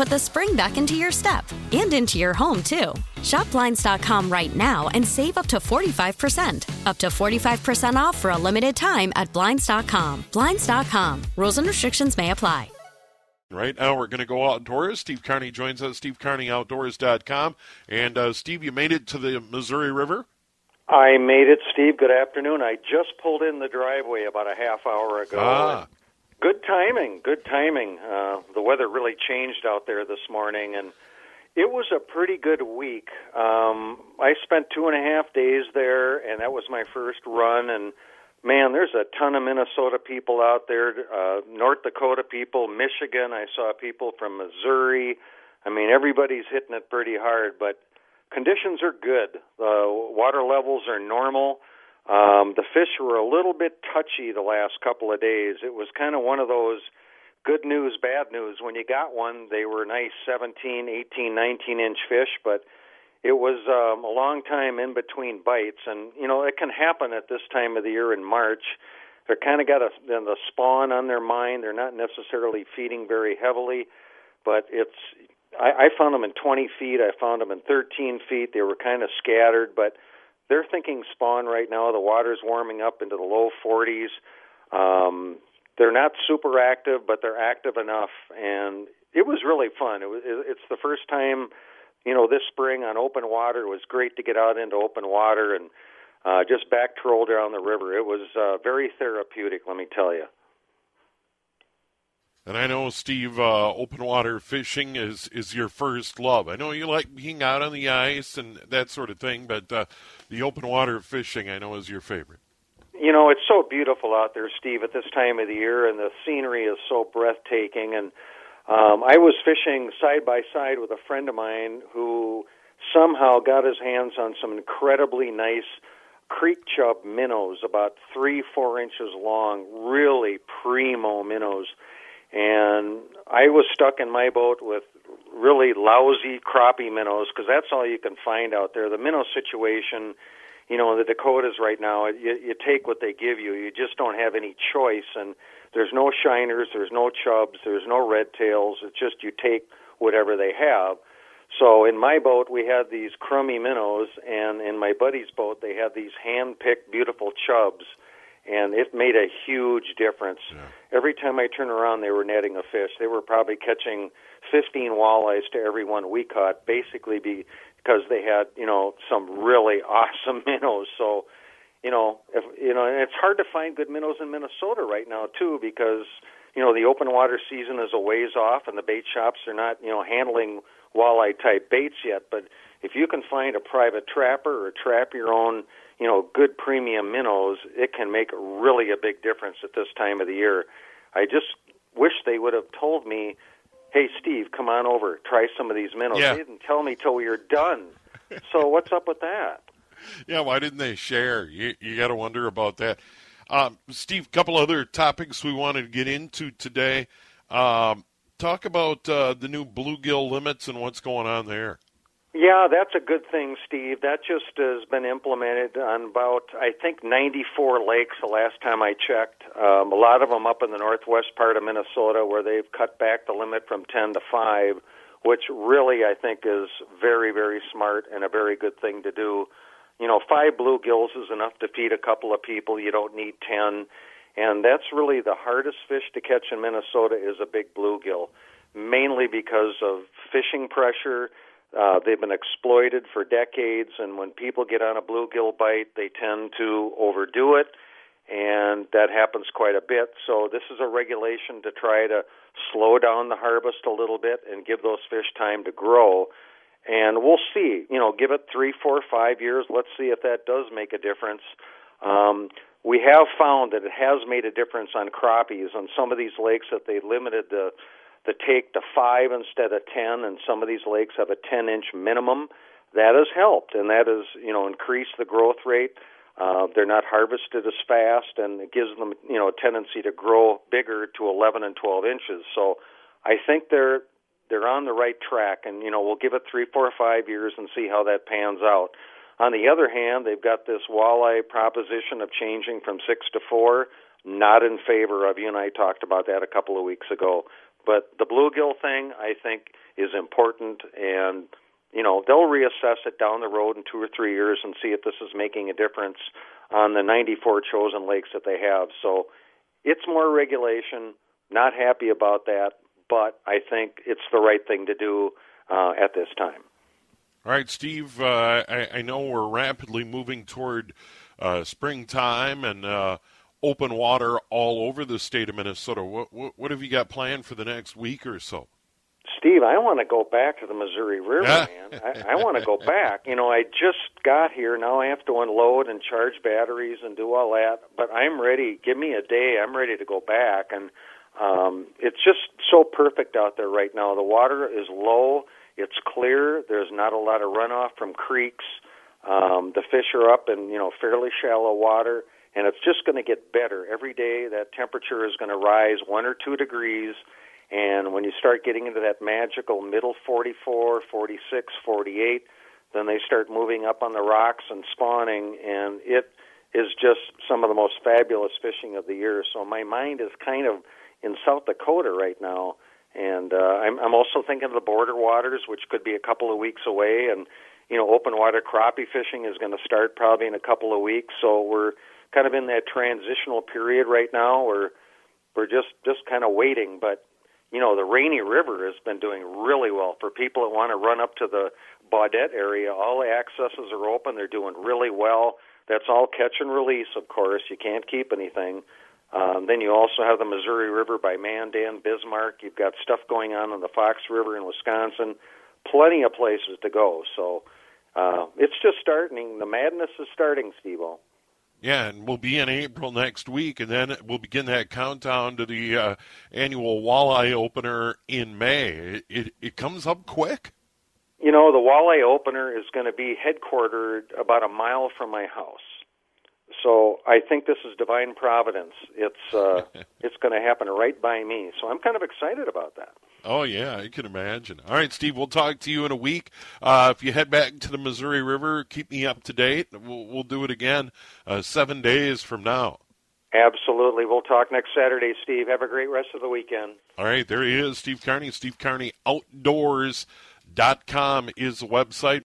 put the spring back into your step and into your home, too. Shop Blinds.com right now and save up to 45%. Up to 45% off for a limited time at Blinds.com. Blinds.com. Rules and restrictions may apply. Right now, we're going to go outdoors. Steve Carney joins us, stevecarneyoutdoors.com. And, uh, Steve, you made it to the Missouri River? I made it, Steve. Good afternoon. I just pulled in the driveway about a half hour ago. Ah. Good timing. Good timing. Uh, the weather really changed out there this morning, and it was a pretty good week. Um, I spent two and a half days there, and that was my first run. And man, there's a ton of Minnesota people out there, uh, North Dakota people, Michigan. I saw people from Missouri. I mean, everybody's hitting it pretty hard, but conditions are good. The water levels are normal. Um, the fish were a little bit touchy the last couple of days. It was kind of one of those good news, bad news. When you got one, they were nice 17, 18, 19 inch fish, but it was um, a long time in between bites. And, you know, it can happen at this time of the year in March. They're kind of got a, the spawn on their mind. They're not necessarily feeding very heavily, but it's. I, I found them in 20 feet. I found them in 13 feet. They were kind of scattered, but they're thinking spawn right now. The water's warming up into the low 40s. Um, they're not super active, but they're active enough, and it was really fun. It was. It's the first time, you know, this spring on open water. It was great to get out into open water and uh, just back troll down the river. It was uh, very therapeutic, let me tell you. And I know, Steve, uh, open water fishing is, is your first love. I know you like being out on the ice and that sort of thing, but uh, the open water fishing, I know, is your favorite. You know, it's so beautiful out there, Steve, at this time of the year, and the scenery is so breathtaking. And um, I was fishing side by side with a friend of mine who somehow got his hands on some incredibly nice creek chub minnows, about three, four inches long, really primo minnows and I was stuck in my boat with really lousy crappie minnows because that's all you can find out there. The minnow situation, you know, in the Dakotas right now, you, you take what they give you. You just don't have any choice, and there's no shiners, there's no chubs, there's no red tails. It's just you take whatever they have. So in my boat, we had these crummy minnows, and in my buddy's boat, they had these hand-picked, beautiful chubs and it made a huge difference. Yeah. Every time I turn around, they were netting a fish. They were probably catching 15 walleyes to every one we caught, basically be, because they had, you know, some really awesome minnows. So, you know, if you know, and it's hard to find good minnows in Minnesota right now too, because you know the open water season is a ways off, and the bait shops are not, you know, handling walleye type baits yet. But if you can find a private trapper or trap your own you know, good premium minnows, it can make really a big difference at this time of the year. I just wish they would have told me, "Hey, Steve, come on over, try some of these minnows." Yeah. They didn't tell me till we were done. so what's up with that? Yeah, why didn't they share? You you got to wonder about that. Um, Steve, a couple other topics we wanted to get into today. Um, talk about uh, the new bluegill limits and what's going on there. Yeah, that's a good thing, Steve. That just has been implemented on about, I think, 94 lakes the last time I checked. Um, a lot of them up in the northwest part of Minnesota where they've cut back the limit from 10 to 5, which really I think is very, very smart and a very good thing to do. You know, five bluegills is enough to feed a couple of people. You don't need 10. And that's really the hardest fish to catch in Minnesota is a big bluegill, mainly because of fishing pressure uh, they've been exploited for decades, and when people get on a bluegill bite, they tend to overdo it, and that happens quite a bit. So this is a regulation to try to slow down the harvest a little bit and give those fish time to grow. And we'll see. You know, give it three, four, five years. Let's see if that does make a difference. Um, we have found that it has made a difference on crappies on some of these lakes that they limited the the take to five instead of ten, and some of these lakes have a ten inch minimum. That has helped, and that has you know increased the growth rate. Uh, they're not harvested as fast, and it gives them you know a tendency to grow bigger to 11 and 12 inches. So I think they're they're on the right track, and you know we'll give it three, four, five years and see how that pans out. On the other hand, they've got this walleye proposition of changing from six to four. Not in favor of you and I talked about that a couple of weeks ago. But the bluegill thing, I think, is important, and you know they'll reassess it down the road in two or three years and see if this is making a difference on the 94 chosen lakes that they have. So it's more regulation. Not happy about that, but I think it's the right thing to do uh, at this time. All right, Steve. Uh, I, I, know we're rapidly moving toward uh, springtime, and uh, open water all over the state of Minnesota. What, what, what have you got planned for the next week or so? Steve, I want to go back to the Missouri River, man. I, I want to go back. You know, I just got here. Now I have to unload and charge batteries and do all that. But I'm ready. Give me a day. I'm ready to go back. And um, it's just so perfect out there right now. The water is low. It's clear. There's not a lot of runoff from creeks. Um, the fish are up in you know fairly shallow water and it's just going to get better every day. That temperature is going to rise one or two degrees, and when you start getting into that magical middle 44, 46, 48, then they start moving up on the rocks and spawning, and it is just some of the most fabulous fishing of the year. So my mind is kind of in South Dakota right now, and uh, I'm, I'm also thinking of the border waters, which could be a couple of weeks away, and you know, open water crappie fishing is going to start probably in a couple of weeks. So we're kind of in that transitional period right now where we're just just kind of waiting. But you know, the Rainy River has been doing really well for people that want to run up to the Baudette area. All the accesses are open; they're doing really well. That's all catch and release, of course. You can't keep anything. Um, then you also have the Missouri River by Mandan, Bismarck. You've got stuff going on on the Fox River in Wisconsin. Plenty of places to go. So uh, it's just starting. The madness is starting, Steve. Yeah, and we'll be in April next week, and then we'll begin that countdown to the uh, annual walleye opener in May. It, it, it comes up quick. You know, the walleye opener is going to be headquartered about a mile from my house. So I think this is divine providence. It's uh, it's going to happen right by me. So I'm kind of excited about that. Oh yeah, I can imagine. All right, Steve, we'll talk to you in a week. Uh, if you head back to the Missouri River, keep me up to date. We'll, we'll do it again uh, seven days from now. Absolutely. We'll talk next Saturday, Steve. Have a great rest of the weekend. All right, there he is, Steve Carney. Steve Carney Outdoors.com is the website.